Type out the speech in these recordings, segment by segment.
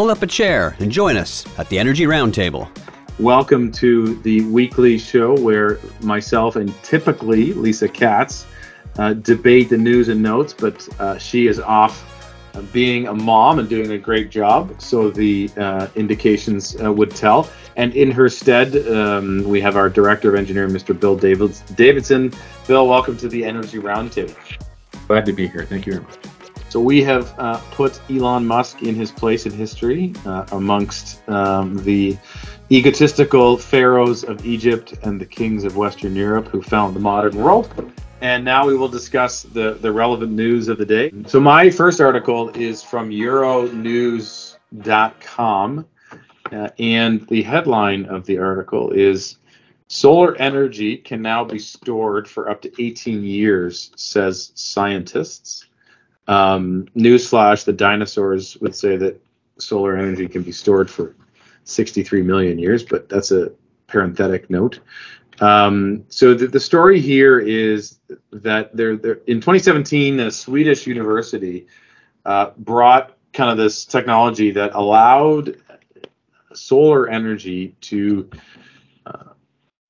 pull up a chair and join us at the Energy Roundtable. Welcome to the weekly show where myself and typically Lisa Katz uh, debate the news and notes, but uh, she is off uh, being a mom and doing a great job, so the uh, indications uh, would tell. And in her stead, um, we have our director of engineering, Mr. Bill Davids- Davidson. Bill, welcome to the Energy Roundtable. Glad to be here. Thank you very much. So we have uh, put Elon Musk in his place in history uh, amongst um, the egotistical pharaohs of Egypt and the kings of Western Europe who found the modern world. And now we will discuss the, the relevant news of the day. So my first article is from Euronews.com, uh, and the headline of the article is Solar energy can now be stored for up to 18 years, says scientists. Um, newsflash: the dinosaurs would say that solar energy can be stored for 63 million years, but that's a parenthetic note. Um, so the, the story here is that there, in 2017, a Swedish university uh, brought kind of this technology that allowed solar energy to uh,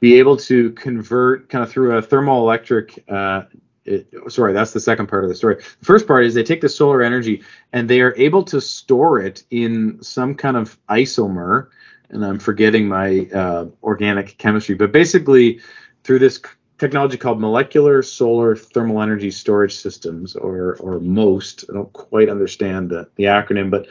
be able to convert kind of through a thermoelectric uh, it, sorry, that's the second part of the story. The first part is they take the solar energy and they are able to store it in some kind of isomer. And I'm forgetting my uh, organic chemistry, but basically through this technology called molecular solar thermal energy storage systems, or or MOST. I don't quite understand the, the acronym, but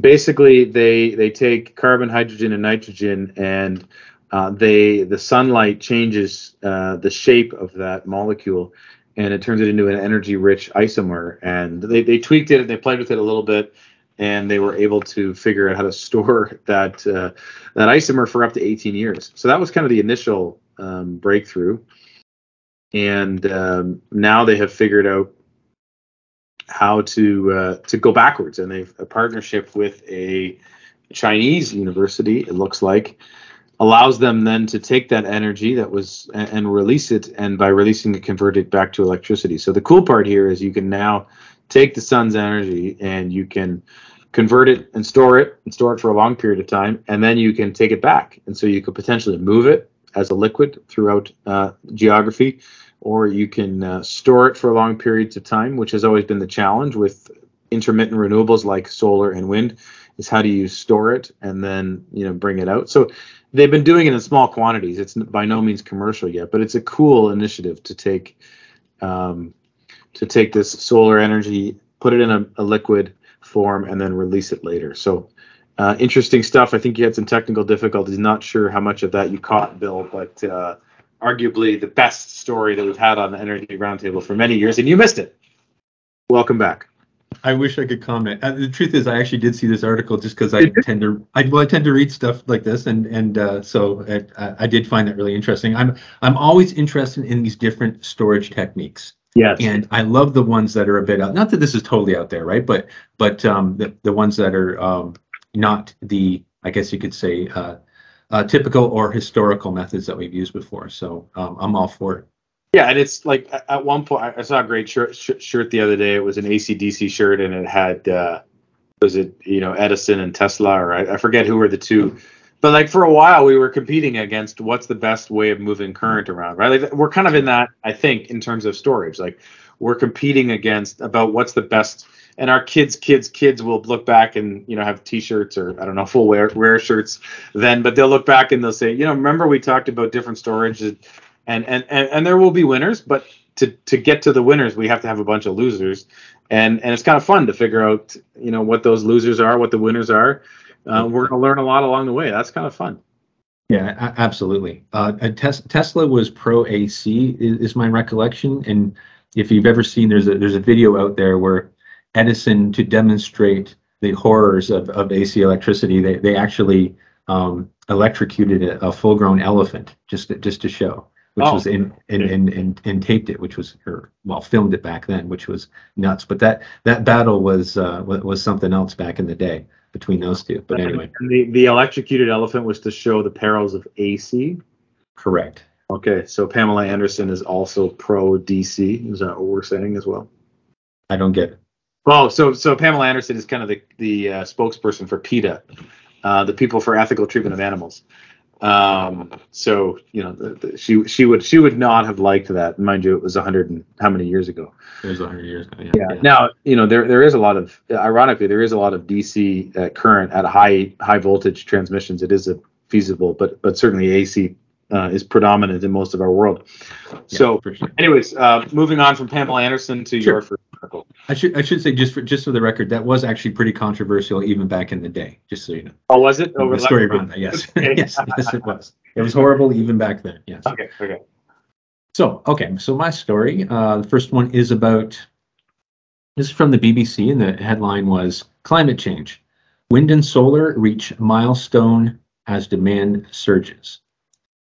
basically they they take carbon, hydrogen, and nitrogen and uh, they the sunlight changes uh, the shape of that molecule and it turns it into an energy rich isomer. And they, they tweaked it and they played with it a little bit and they were able to figure out how to store that uh, that isomer for up to 18 years. So that was kind of the initial um, breakthrough. And um, now they have figured out how to uh, to go backwards, and they've a partnership with a Chinese university. It looks like allows them then to take that energy that was and, release it and by releasing it convert it back to electricity. So the cool part here is you can now take the sun's energy and you can convert it and store it and store it for a long period of time and then you can take it back. And so you could potentially move it as a liquid throughout uh, geography or you can uh, store it for long periods of time which has always been the challenge with intermittent renewables like solar and wind is how do you store it and then you know bring it out. So they've been doing it in small quantities. It's by no means commercial yet, but it's a cool initiative to take um, to take this solar energy, put it in a, a liquid form, and then release it later. So uh, interesting stuff. I think you had some technical difficulties. Not sure how much of that you caught, Bill, but uh, arguably the best story that we've had on the Energy Roundtable for many years, and you missed it. Welcome back. I wish I could comment. Uh, the truth is, I actually did see this article just because I tend to, I, well, I tend to read stuff like this, and and uh, so I, I, did find that really interesting. I'm I'm always interested in these different storage techniques. Yes. And I love the ones that are a bit out. Not that this is totally out there, right? But but um, the the ones that are um, not the, I guess you could say, uh, uh, typical or historical methods that we've used before. So um, I'm all for it. Yeah, and it's like at one point I saw a great shirt shirt the other day. It was an ACDC shirt, and it had uh, was it you know Edison and Tesla, or I, I forget who were the two. But like for a while, we were competing against what's the best way of moving current around, right? Like we're kind of in that, I think, in terms of storage. Like we're competing against about what's the best and our kids kids kids will look back and you know have t-shirts or i don't know full wear wear shirts then but they'll look back and they'll say you know remember we talked about different storage and and and, and there will be winners but to to get to the winners we have to have a bunch of losers. And and it's kind of fun to figure out you know what those losers are what the winners are. Uh, we're going to learn a lot along the way. That's kind of fun. Yeah absolutely. Uh, tes- tesla was pro ac is, is my recollection. And if you've ever seen there's a there's a video out there where edison to demonstrate the horrors of, of ac electricity they, they actually um, electrocuted a, a full-grown elephant just to, just to show which oh, was in and, and, and and taped it, which was or well filmed it back then, which was nuts. But that that battle was uh, was something else back in the day between those two. But anyway, the the electrocuted elephant was to show the perils of AC. Correct. Okay, so Pamela Anderson is also pro DC. Is that what we're saying as well? I don't get it. Well, so so Pamela Anderson is kind of the the uh, spokesperson for PETA, uh, the People for Ethical Treatment of Animals. Um, so you know, the, the, she she would she would not have liked that. Mind you, it was a hundred and how many years ago? It was 100 years ago. Yeah. yeah Now you know there there is a lot of ironically there is a lot of DC uh, current at high high voltage transmissions. It is a feasible, but but certainly AC uh, is predominant in most of our world. So, sure. anyways, uh, moving on from Pamela Anderson to Sure. your first article. I should I should say just for just for the record that was actually pretty controversial even back in the day. Just so you know, Oh, was it? the story around that. Yes, Okay. yes, yes, it was. It was horrible even back then. Yes. Okay. Okay. So, okay, so my story, uh, the first one is about, this is from the BBC, and the headline was Climate Change. Wind and solar reach milestone as demand surges.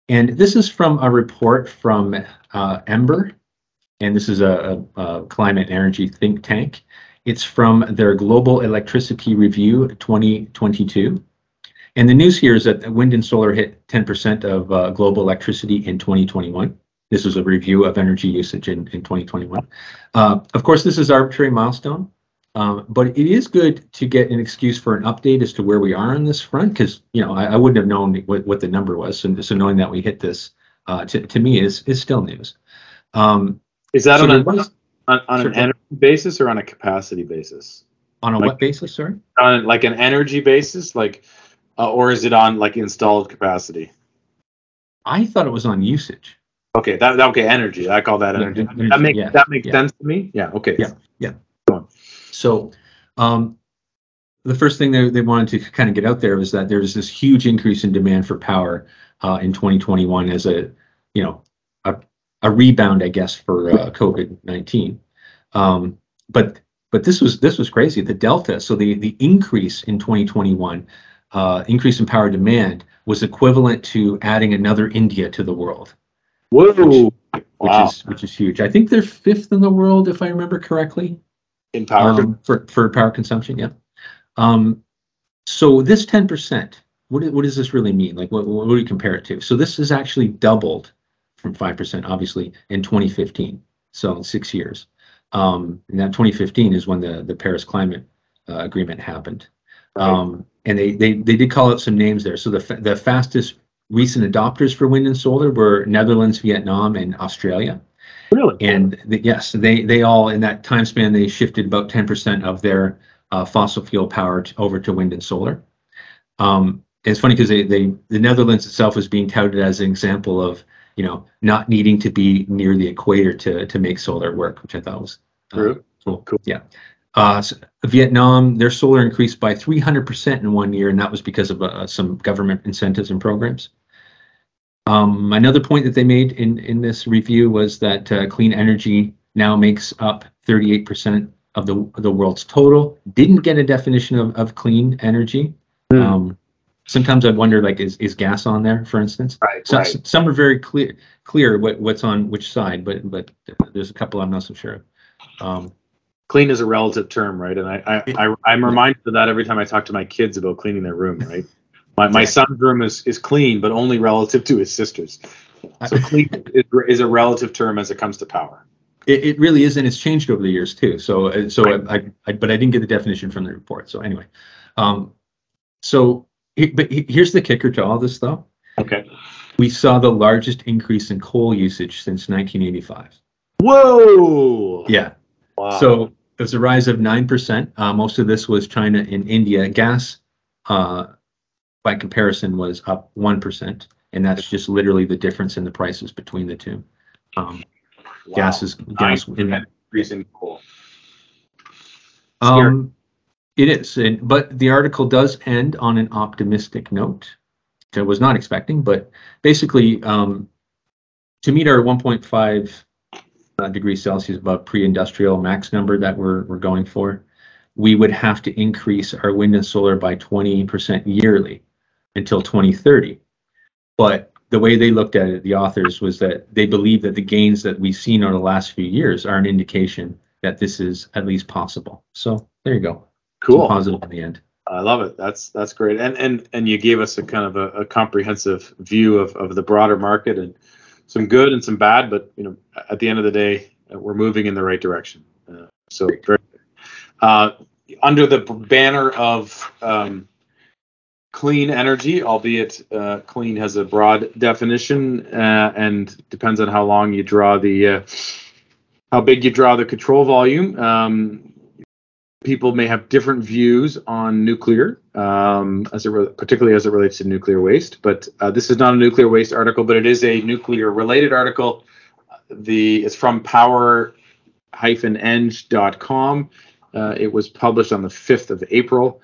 And this is from a report from uh, Ember, and this is a, a, a climate energy think tank. It's from their Global Electricity Review 2022. And the news here is that wind and solar hit 10% of uh, global electricity in 2021. This was a review of energy usage in, in 2021. Uh, of course, this is arbitrary milestone, um, but it is good to get an excuse for an update as to where we are on this front, because you know I, I wouldn't have known what, what the number was. So, so knowing that we hit this, uh, to, to me is is still news. Um, Is that so on, a, was- on, on Sure. an energy basis or on a capacity basis? on a Like- what basis, sorry? On like an energy basis, like, uh, or is it on like installed capacity? I thought it was on usage. Okay, that that- okay, energy. I call that energy. energy, that makes yeah, that makes yeah. sense to me. Yeah. Okay. Yeah. Yeah. So, um, the first thing they, they wanted to kind of get out there was that there was this huge increase in demand for power uh, in 2021 as a, you know, a, rebound, I guess, for uh, COVID-19. Um, but but this was this was crazy. The delta, so the the increase in 2021, uh, increase in power demand was equivalent to adding another India to the world, Whoa. which wow. is which is huge. I think they're fifth in the world, if I remember correctly in power. um, for for power consumption. Yeah. Um, so this ten percent, what what does this really mean? Like, what what do you compare it to? So this is actually doubled from five percent, obviously, in 2015. So six years. Um, and that 2015 is when the the Paris Climate uh, Agreement happened. Right. Um, and they, they they did call out some names there. So the fa- the fastest recent adopters for wind and solar were Netherlands, Vietnam, and Australia. really? And the, yes, they they all in that time span they shifted about 10% of their uh, fossil fuel power to, over to wind and solar. Um, and it's funny because they, they the Netherlands itself was being touted as an example of you know not needing to be near the equator to to make solar work, which I thought was uh, cool. Cool. Yeah. Uh, so Vietnam, their solar increased by 300% in one year, and that was because of uh, some government incentives and programs. Um, another point that they made in, in this review was that uh, clean energy now makes up 38% of the, the world's total. Didn't get a definition of, of clean energy. Hmm. Um, sometimes I wonder, like, is, is gas on there, for instance? Right. So, right. Some are very clear clear what, what's on which side, but but there's a couple I'm not so sure. of. Um, Clean is a relative term, right? And I, I, I I'm reminded of that every time I talk to my kids about cleaning their room, right? My, my son's room is, is clean, but only relative to his sister's. So clean is, is a relative term as it comes to power. It, it really is, and it's changed over the years too. So, uh, so I, I, I, but I didn't get the definition from the report. So anyway, um, so, but here's the kicker to all this though. Okay. We saw the largest increase in coal usage since 1985. Whoa. Yeah. Wow. So it was a rise of 9%. Uh, most of this was China and India. Gas, uh, by comparison, was up 1%. And that's just literally the difference in the prices between the two. Um, Wow. gas is gas in that increase in coal. Um, it is, and, but the article does end on an optimistic note, which I was not expecting. But basically, um, to meet our 1.5 uh, degrees Celsius above pre-industrial max number that we're we're going for, we would have to increase our wind and solar by 20% yearly until 2030. But the way they looked at it, the authors, was that they believe that the gains that we've seen over the last few years are an indication that this is at least possible. So there you go. Cool. positive in the end. I love it. That's that's great. And and and you gave us a kind of a, a comprehensive view of, of the broader market and some good and some bad, but you know, at the end of the day, we're moving in the right direction. Uh, so very uh, under the banner of um, clean energy, albeit uh, clean has a broad definition uh, and depends on how long you draw the uh, how big you draw the control volume. Um, people may have different views on nuclear, um, as it re- particularly as it relates to nuclear waste. But uh, this is not a nuclear waste article, but it is a nuclear related article. The it's from power-eng.com. Uh, it was published on the 5th of April.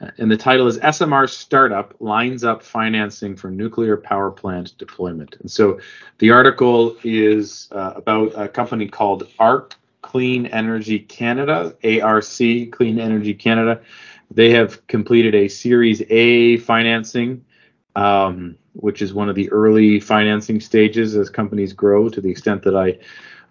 Uh, and the title is SMR Startup Lines Up Financing for Nuclear Power Plant Deployment. And so the article is uh, about a company called ARC Clean Energy Canada, ARC Clean Energy Canada. They have completed a Series A financing, um, which is one of the early financing stages as companies grow to the extent that I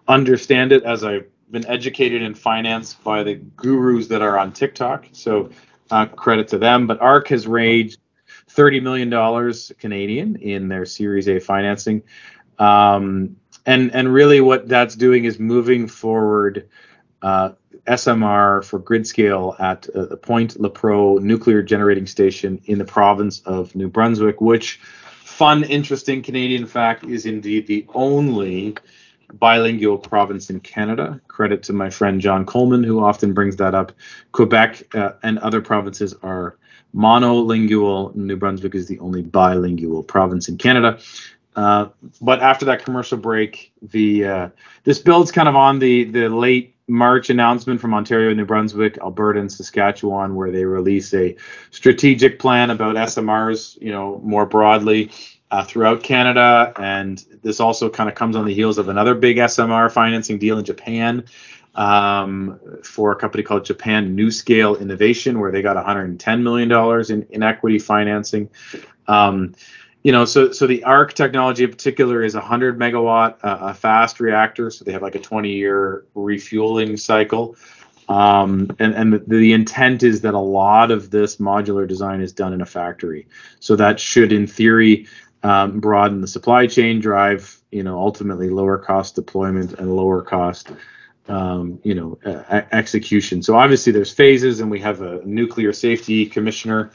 understand it as I've been educated in finance by the gurus that are on TikTok. So uh, credit to them. But ARC has raised $30 million Canadian in their Series A financing. Um, and, and really what that's doing is moving forward uh, SMR for grid scale at uh, Point Lepreau nuclear generating station in the province of New Brunswick, which, fun, interesting Canadian fact, is indeed the only bilingual province in Canada. Credit to my friend John Coleman, who often brings that up. Quebec uh, and other provinces are monolingual. New Brunswick is the only bilingual province in Canada. Uh, but after that commercial break, the uh, this builds kind of on the the late March announcement from Ontario, New Brunswick, Alberta, and Saskatchewan, where they release a strategic plan about SMRs, you know, more broadly uh, throughout Canada. And this also kind of comes on the heels of another big SMR financing deal in Japan um, for a company called Japan NuScale Innovation, where they got 110 million dollars in, in equity financing. Um, you know, so so the ARC technology in particular is a 100 megawatt uh, a fast reactor, so they have like a 20 year refueling cycle. Um, and and the, the, intent is that a lot of this modular design is done in a factory. So that should, in theory, um, broaden the supply chain, drive you know ultimately lower cost deployment and lower cost um, you know uh, execution. So obviously there's phases, and we have a nuclear safety commissioner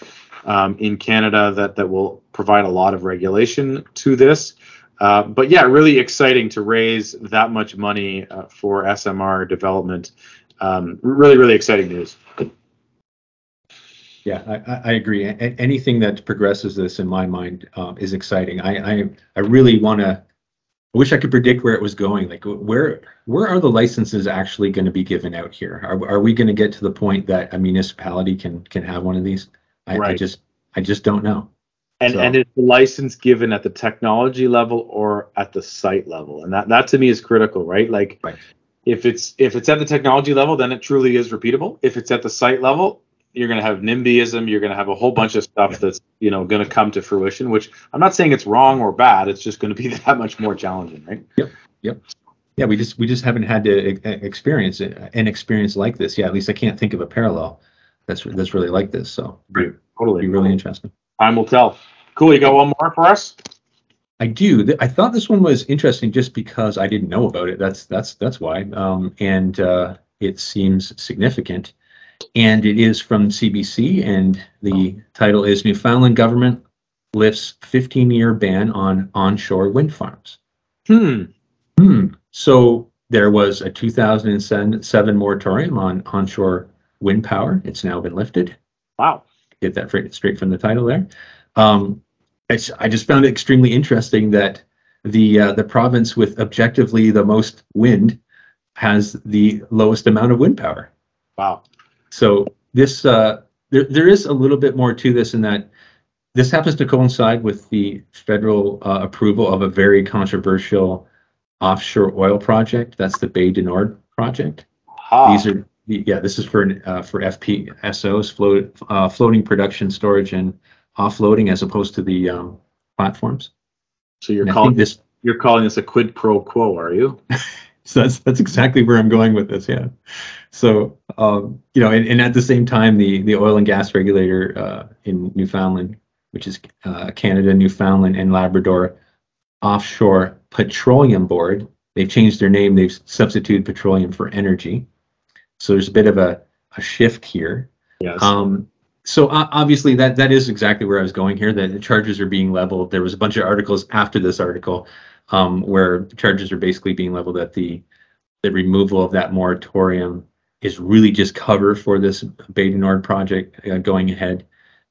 um, in Canada that that will provide a lot of regulation to this. Uh, but yeah, really exciting to raise that much money uh, for SMR development. Um, really, really exciting news. Yeah, I, I agree. A- anything that progresses this, in my mind, um, is exciting. I, I, I really want to. I wish I could predict where it was going. Like, where where are the licenses actually going to be given out here? Are, are we going to get to the point that a municipality can can have one of these? I, right. I just I just don't know. And so. and is the license given at the technology level or at the site level? And that that to me is critical, right? Like. Right. If it's if it's at the technology level, then it truly is repeatable. If it's at the site level, you're going to have NIMBYism. You're going to have a whole bunch of stuff that's you know going to come to fruition. Which I'm not saying it's wrong or bad. It's just going to be that much more challenging, right? Yep. Yep. Yeah, we just we just haven't had to experience an experience like this. Yeah, at least I can't think of a parallel that's that's really like this. So right. totally, be really interesting. Time will tell. Cool. You got one more for us? I do. I thought this one was interesting just because I didn't know about it. That's that's that's why. Um, and uh, it seems significant and it is from CBC, and the title is Newfoundland Government Lifts 15 Year Ban on Onshore Wind Farms. Hmm. Hmm. So there was a 2007 moratorium on onshore wind power. It's now been lifted. Wow. Get that straight from the title there. Um, I just found it extremely interesting that the uh, the province with objectively the most wind has the lowest amount of wind power. Wow. So this uh, there there is a little bit more to this in that this happens to coincide with the federal uh, approval of a very controversial offshore oil project. That's the Bay du Nord project. Ah. These are yeah, this is for uh, for FPSOs, float, uh, floating production, storage, and offloading, as opposed to the um, platforms. So you're and calling this you're calling this a quid pro quo, are you? so that's that's exactly where I'm going with this. Yeah. So um, you know, and, and, at the same time, the the oil and gas regulator uh, in Newfoundland, which is uh, Canada, Newfoundland, and Labrador Offshore Petroleum Board, they've changed their name. They've substituted petroleum for energy. So there's a bit of a, a shift here. Yes. Um, so uh, obviously that that is exactly where I was going here. That the charges are being leveled. There was a bunch of articles after this article um, where charges are basically being leveled at the the removal of that moratorium is really just cover for this du Nord project uh, going ahead.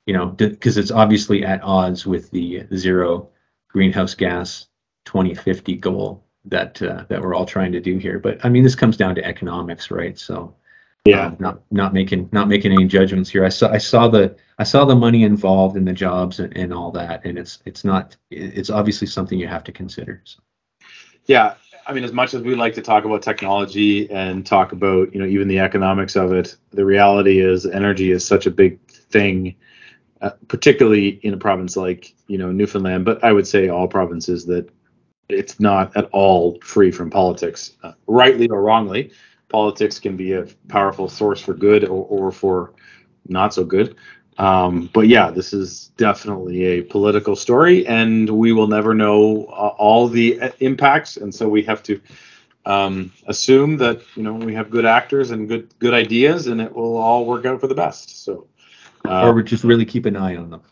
You know, because it's obviously at odds with the zero greenhouse gas 2050 goal that uh, that we're all trying to do here. But I mean, this comes down to economics, right? So yeah, um, not not making not making any judgments here. I saw I saw the I saw the money involved in the jobs and, and all that, and it's it's not it's obviously something you have to consider. So. Yeah, I mean, as much as we like to talk about technology and talk about you know even the economics of it, the reality is energy is such a big thing. Uh, particularly in a province like you know Newfoundland, but I would say all provinces that it's not at all free from politics, uh, rightly or wrongly. Politics can be a powerful source for good or, or for not so good. Um, but yeah, this is definitely a political story, and we will never know uh, all the uh, impacts, and so we have to um, assume that you know we have good actors and good good ideas, and it will all work out for the best. So, uh, or we just really keep an eye on them.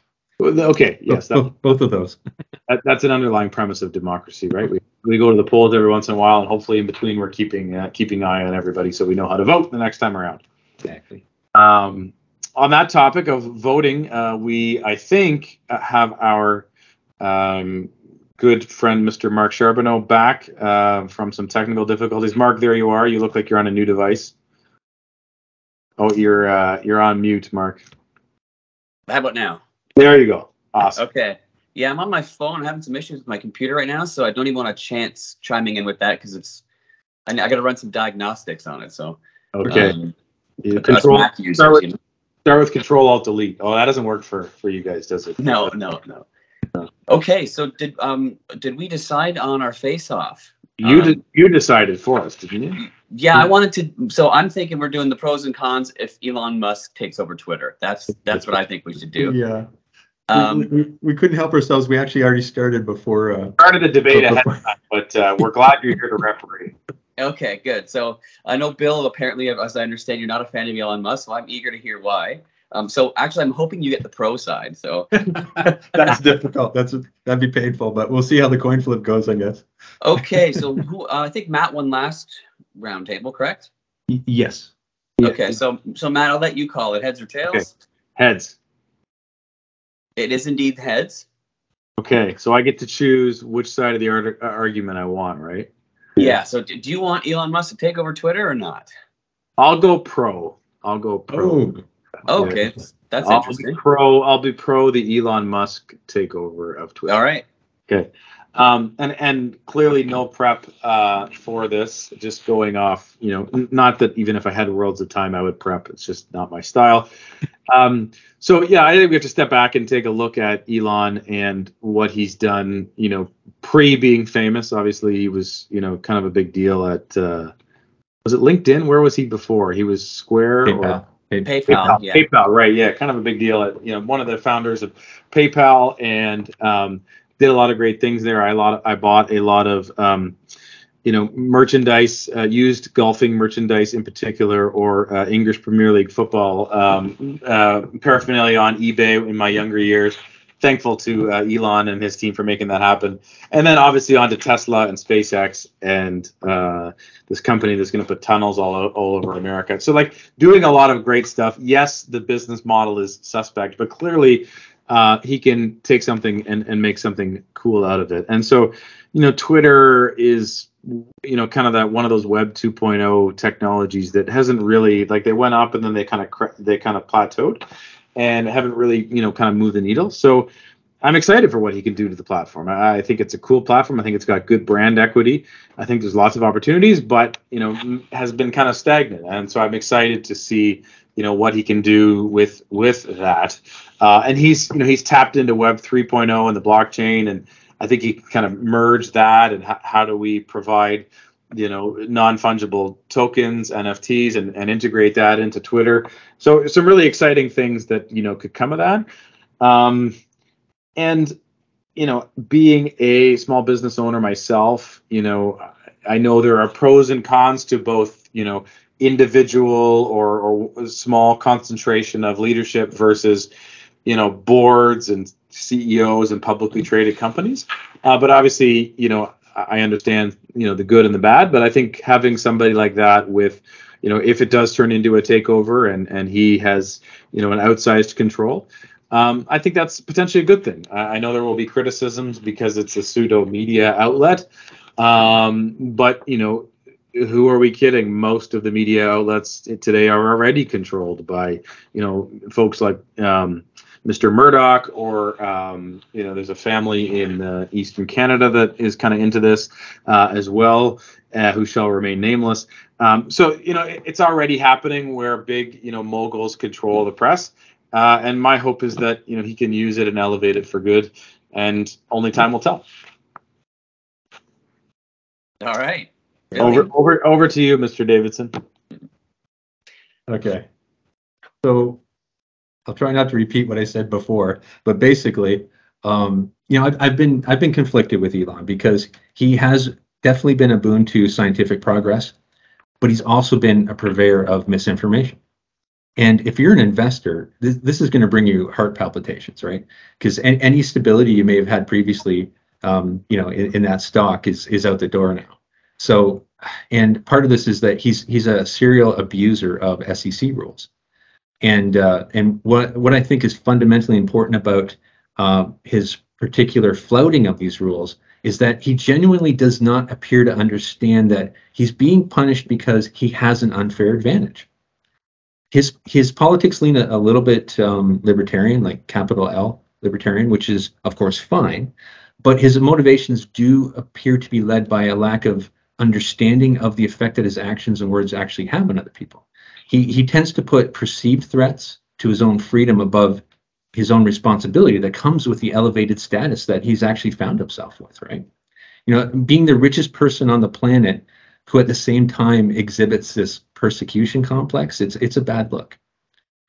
Okay, yes, both, that, both of those. that, that's an underlying premise of democracy, right? We, we go to the polls every once in a while, and hopefully in between we're keeping uh, keeping eye on everybody, so we know how to vote the next time around. Exactly. Um, on that topic of voting, uh, we I think uh, have our um, good friend Mr. Mark Charbonneau back uh, from some technical difficulties. Mark, there you are. You look like you're on a new device. Oh, you're uh, you're on mute, Mark. How about now? There you go. Awesome. Okay. Yeah, I'm on my phone. I'm having some issues with my computer right now, so I don't even want a chance chiming in with that because it's I, I got to run some diagnostics on it. So okay. Um, yeah, control, users, start, with, you know? start with Control Alt Delete. Oh, that doesn't work for for you guys, does it? No, no, no. Okay, so did um did we decide on our face off? You um, did, you decided for us, didn't you? Yeah, I wanted to. So I'm thinking we're doing the pros and cons if Elon Musk takes over Twitter. That's that's what I think we should do. Yeah. Um, we, we, we, couldn't help ourselves. We actually already started before. Uh, started the debate ahead of time, but uh, we're glad you're here to referee. Okay, good. So I know Bill. Apparently, as I understand, you're not a fan of Elon Musk. So I'm eager to hear why. Um, so actually, I'm hoping you get the pro side. So that's difficult. That's that'd be painful, but we'll see how the coin flip goes, I guess. okay, so who, uh, I think Matt won last roundtable, correct? Y- yes. Okay, so so Matt, I'll let you call it heads or tails. Okay. Heads. It is indeed heads. Okay, so I get to choose which side of the ar- uh, argument I want, right? Yeah. So do you want Elon Musk to take over Twitter or not? I'll go pro. I'll go pro. Oh, okay. Yeah. That's I'll interesting. Be pro. I'll be pro the Elon Musk takeover of Twitter. All right. Okay. Um, and and clearly no prep uh, for this. Just going off, you know, not that even if I had worlds of time, I would prep. It's just not my style. Um, so yeah, I think we have to step back and take a look at Elon and what he's done. You know, pre being famous. Obviously, he was you know kind of a big deal at. Uh, was it LinkedIn? Where was he before? He was Square PayPal. or PayPal. PayPal, yeah. PayPal, right? Yeah, kind of a big deal. At, you know, one of the founders of PayPal and. Um, did a lot of great things there. I lot I bought a lot of um, you know merchandise, uh, used golfing merchandise in particular, or uh, English Premier League football um, uh, paraphernalia on eBay in my younger years. Thankful to uh, Elon and his team for making that happen. And then obviously on to Tesla and SpaceX and uh, this company that's going to put tunnels all all over America. So like doing a lot of great stuff. Yes, the business model is suspect, but clearly uh, he can take something and, and make something cool out of it. And so, you know, Twitter is, you know, kind of that one of those Web 2.0 technologies that hasn't really like they went up and then they kind of they kind of plateaued and haven't really, you know, kind of moved the needle. So I'm excited for what he can do to the platform. I, I think it's a cool platform. I think it's got good brand equity. I think there's lots of opportunities, but you know, has been kind of stagnant. And so I'm excited to see you know what he can do with with that. Uh, and he's you know he's tapped into Web 3.0 and the blockchain, and I think he kind of merged that and h- how do we provide you know non fungible tokens, NFTs, and and integrate that into Twitter. So some really exciting things that you know could come of that. Um, and you know, being a small business owner myself, you know, I know there are pros and cons to both, you know, individual or, or small concentration of leadership versus you know boards and CEOs and publicly traded companies. Uh, but obviously, you know, I understand you know the good and the bad. But I think having somebody like that with you know if it does turn into a takeover and and he has you know an outsized control. Um, I think that's potentially a good thing. I, I know there will be criticisms because it's a pseudo media outlet, um, but you know who are we kidding? Most of the media outlets today are already controlled by, you know, folks like um, Mr. Murdoch, or um, you know, there's a family in uh, Eastern Canada that is kind of into this uh, as well, uh, who shall remain nameless. Um, so you know, it, it's already happening where big, you know, moguls control the press, uh, and my hope is that you know he can use it and elevate it for good, and only time will tell. All right. Really? Over, over, over to you, Mr. Davidson. Okay. So I'll try not to repeat what I said before, but basically, um, you know, I've, I've, been I've been conflicted with Elon because he has definitely been a boon to scientific progress, but he's also been a purveyor of misinformation. And if you're an investor, this, this is going to bring you heart palpitations, right? Because any, any, stability you may have had previously, um, you know, in, in that stock is is out the door now. So, and part of this is that he's he's a serial abuser of SEC rules, and uh, and what what I think is fundamentally important about uh, his particular flouting of these rules is that he genuinely does not appear to understand that he's being punished because he has an unfair advantage. His his politics lean a, a little bit um, libertarian, like capital L libertarian, which is of course fine, but his motivations do appear to be led by a lack of understanding of the effect that his actions and words actually have on other people. He, he tends to put perceived threats to his own freedom above his own responsibility that comes with the elevated status that he's actually found himself with, right? You know, being the richest person on the planet who at the same time exhibits this persecution complex, it's it's a bad look.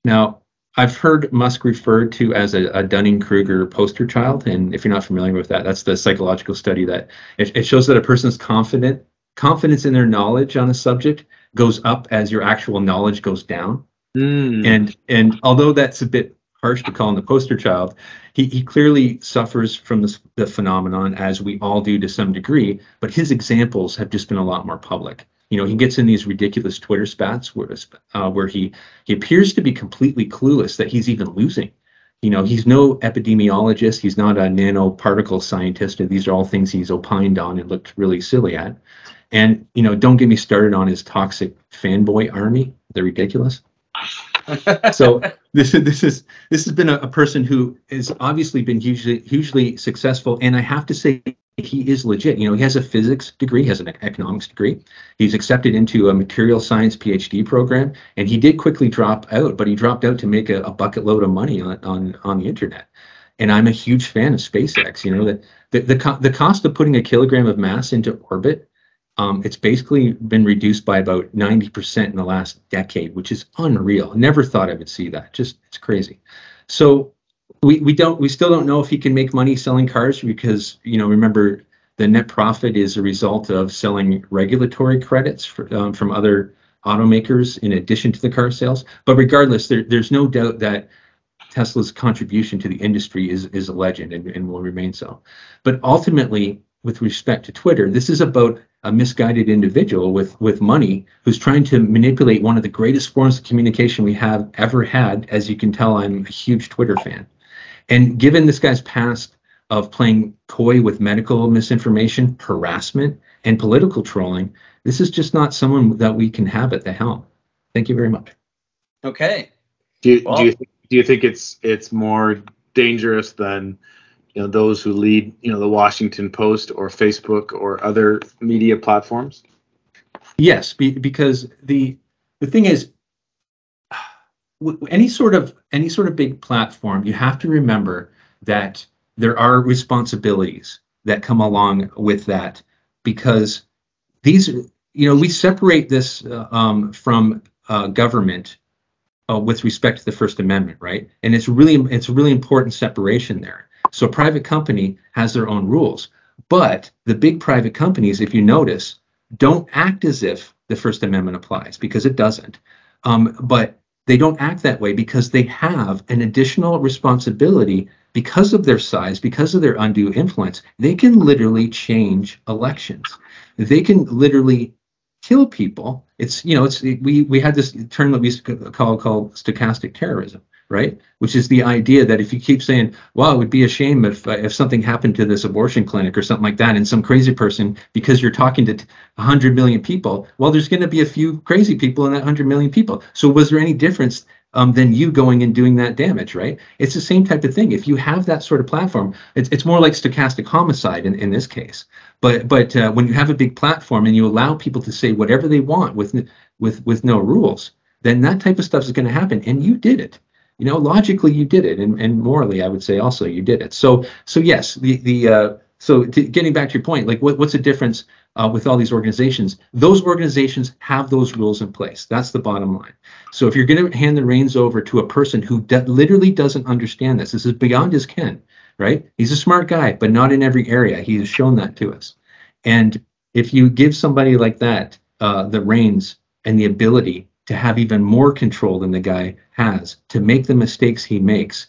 Now, I've heard Musk referred to as a, a Dunning-Kruger poster child, and if you're not familiar with that, that's the psychological study that it, it shows that a person's confident confidence in their knowledge on a subject goes up as your actual knowledge goes down. Mm. And and although that's a bit harsh to call him the poster child, he, he clearly suffers from this, the phenomenon as we all do to some degree, but his examples have just been a lot more public. You know, he gets in these ridiculous Twitter spats where, uh, where he, he appears to be completely clueless that he's even losing. You know, he's no epidemiologist, he's not a nanoparticle scientist, and these are all things he's opined on and looked really silly at. And you know, don't get me started on his toxic fanboy army. They're ridiculous. so this this is this has been a, a, person who has obviously been hugely hugely successful, and I have to say he is legit. You know, he has a physics degree, he has an economics degree. He's accepted into a material science PhD program, and he did quickly drop out, but he dropped out to make a, a bucket load of money on, on on the internet. And I'm a huge fan of SpaceX. You know that the the, the, the cost of putting a kilogram of mass into orbit um, it's basically been reduced by about 90% in the last decade, which is unreal. Never thought I would see that. Just it's crazy. So we, we don't we still don't know if he can make money selling cars because you know remember the net profit is a result of selling regulatory credits for, um, from other automakers in addition to the car sales. But regardless, there, there's no doubt that Tesla's contribution to the industry is is a legend and, and will remain so. But ultimately, with respect to Twitter, this is about a misguided individual with with money who's trying to manipulate one of the greatest forms of communication we have ever had. As you can tell, I'm a huge Twitter fan, and given this guy's past of playing coy with medical misinformation, harassment, and political trolling, this is just not someone that we can have at the helm. Thank you very much. Okay. Do you, well, do you do you think it's it's more dangerous than you know those who lead you know the Washington Post or Facebook or other media platforms? Yes, be, because the the thing is any sort of any sort of big platform you have to remember that there are responsibilities that come along with that because these you know we separate this uh, um, from uh, government uh, with respect to the first amendment right and it's really it's a really important separation there so private company has their own rules. But the big private companies, if you notice, don't act as if the First Amendment applies because it doesn't. Um, but they don't act that way because they have an additional responsibility because of their size, because of their undue influence. They can literally change elections. They can literally kill people. It's you know it's we we had this term that we used to call called stochastic terrorism right? Which is the idea that if you keep saying, "Wow, it would be a shame if uh, if something happened to this abortion clinic or something like that," and some crazy person, because you're talking to 100 million people, well, there's going to be a few crazy people in that 100 million people. So, was there any difference um, than you going and doing that damage, right? It's the same type of thing. If you have that sort of platform, it's, it's more like stochastic homicide in, in this case. But but uh, when you have a big platform and you allow people to say whatever they want with with with no rules, then that type of stuff is going to happen. And you did it you know logically you did it and, and morally i would say also you did it. So so yes the the uh, so getting back to your point like what, what's the difference uh, with all these organizations? Those organizations have those rules in place. That's the bottom line. So if you're going to hand the reins over to a person who de- literally doesn't understand this this is beyond his ken right? He's a smart guy but not in every area. He has shown that to us. And if you give somebody like that uh, the reins and the ability to have even more control than the guy has to make the mistakes he makes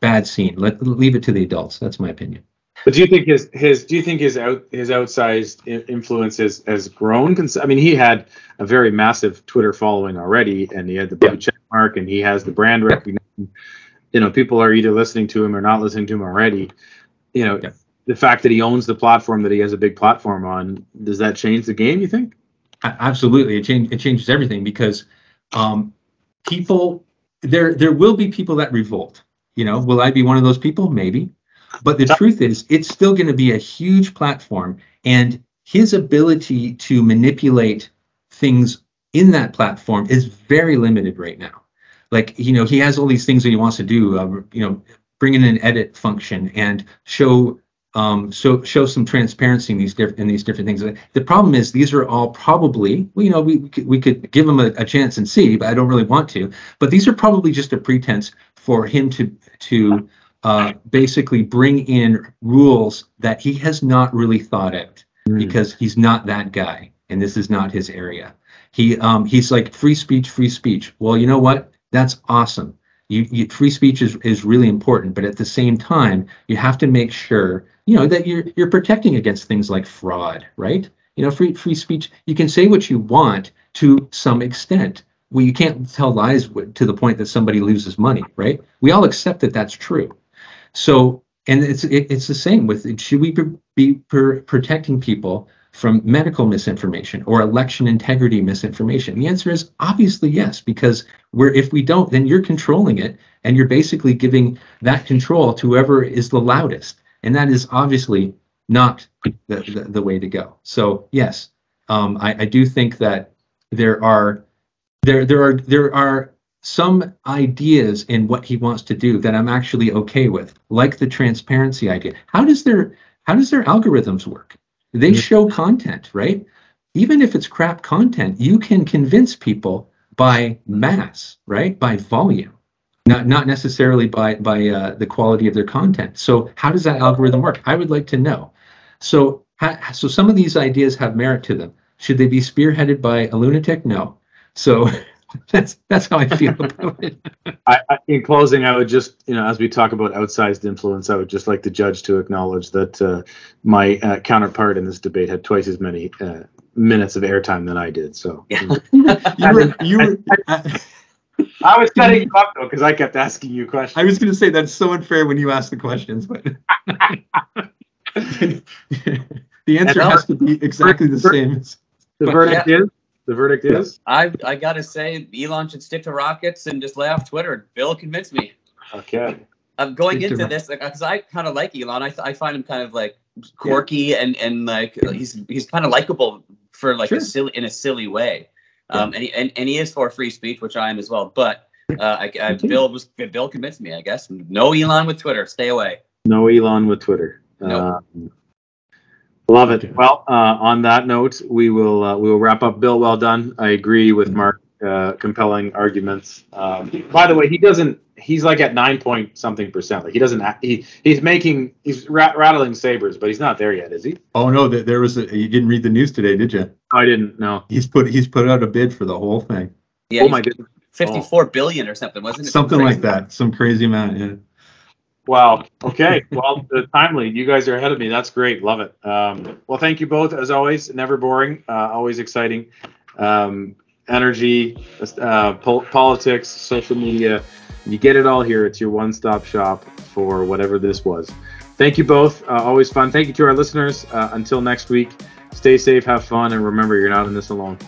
bad scene. Let leave it to the adults. That's my opinion. But do you think his his do you think his out his outsized influence has, has grown? I mean he had a very massive twitter following already and he had the blue yeah. check mark and he has the brand recognition. You know people are either listening to him or not listening to him already. You know yeah. the fact that he owns the platform that he has a big platform on does that change the game you think absolutely. It, it changes everything because um, people there there will be people that revolt. You know will i be one of those people? Maybe. But the truth is it's still going to be a huge platform and his ability to manipulate things in that platform is very limited right now. Like you know he has all these things that he wants to do uh, you know bring in an edit function and show um, so show some transparency in these different in these different things. The problem is these are all probably well, you know we we could, we could give them a, a, chance and see, but I don't really want to. But these are probably just a pretense for him to to uh, basically bring in rules that he has not really thought out mm. because he's not that guy and this is not his area. He um, he's like free speech, free speech. Well, you know what? That's awesome. You, you, free speech is, is really important, but at the same time, you have to make sure you know that you're you're protecting against things like fraud, right? You know, free free speech. You can say what you want to some extent. Well, you can't tell lies to the point that somebody loses money, right? We all accept that that's true. So, and it's it, it's the same with should we be per, protecting people from medical misinformation or election integrity misinformation? The answer is obviously yes, because we're if we don't, then you're controlling it, and you're basically giving that control to whoever is the loudest and that is obviously not the, the, the way to go. So yes, um, I, I do think that there are there there are there are some ideas in what he wants to do that I'm actually okay with, like the transparency idea. How does their how does their algorithms work? They mm-hmm. show content, right? Even if it's crap content, you can convince people by mass, right? By volume not not necessarily by by uh, the quality of their content. So how does that algorithm work? I would like to know. So so some of these ideas have merit to them. Should they be spearheaded by a lunatic? No. So that's that's how I feel about it. I, I, in closing, I would just you know as we talk about outsized influence, I would just like the judge to acknowledge that uh, my uh, counterpart in this debate had twice as many uh, minutes of airtime than I did. So yeah. you were you were. I was cutting you up though because I kept asking you questions. I was going to say that's so unfair when you ask the questions, but the answer has to be exactly the same. The verdict yeah. is. The verdict is. I I gotta say, Elon should stick to rockets and just lay off Twitter. Bill convinced me. Okay. I'm going stick into this because I kind of like Elon. I, I find him kind of like quirky yeah. and and like he's he's kind of likable for like sure. a silly in a silly way. Um, and, he, and, and he is for free speech, which I am as well. But uh, I, I, Bill was Bill convinced me. I guess no Elon with Twitter. Stay away. No Elon with Twitter. Nope. Um, love it. Well, uh, on that note, we will uh, we will wrap up. Bill, well done. I agree with Mark. Uh, compelling arguments. Um, by the way, he doesn't he's like at nine point something percent. Like he doesn't. He he's making he's ra- rattling sabers, but he's not there yet, is he? Oh no, there, there was a, you didn't read the news today, did you? I didn't know. He's put he's put out a bid for the whole thing, Yeah, oh my goodness. 54 billion or something, wasn't it? something like that, some crazy amount. Yeah. Wow. Okay. Well, uh, timely. You guys are ahead of me. That's great. Love it. Um, well, thank you both as always. Never boring. Uh, always exciting. Um, energy, uh, pol- politics, social media. You get it all here. It's your one-stop shop for whatever this was. Thank you both. Uh, always fun. Thank you to our listeners. Uh, until next week, stay safe, have fun, and remember, you're not in this alone.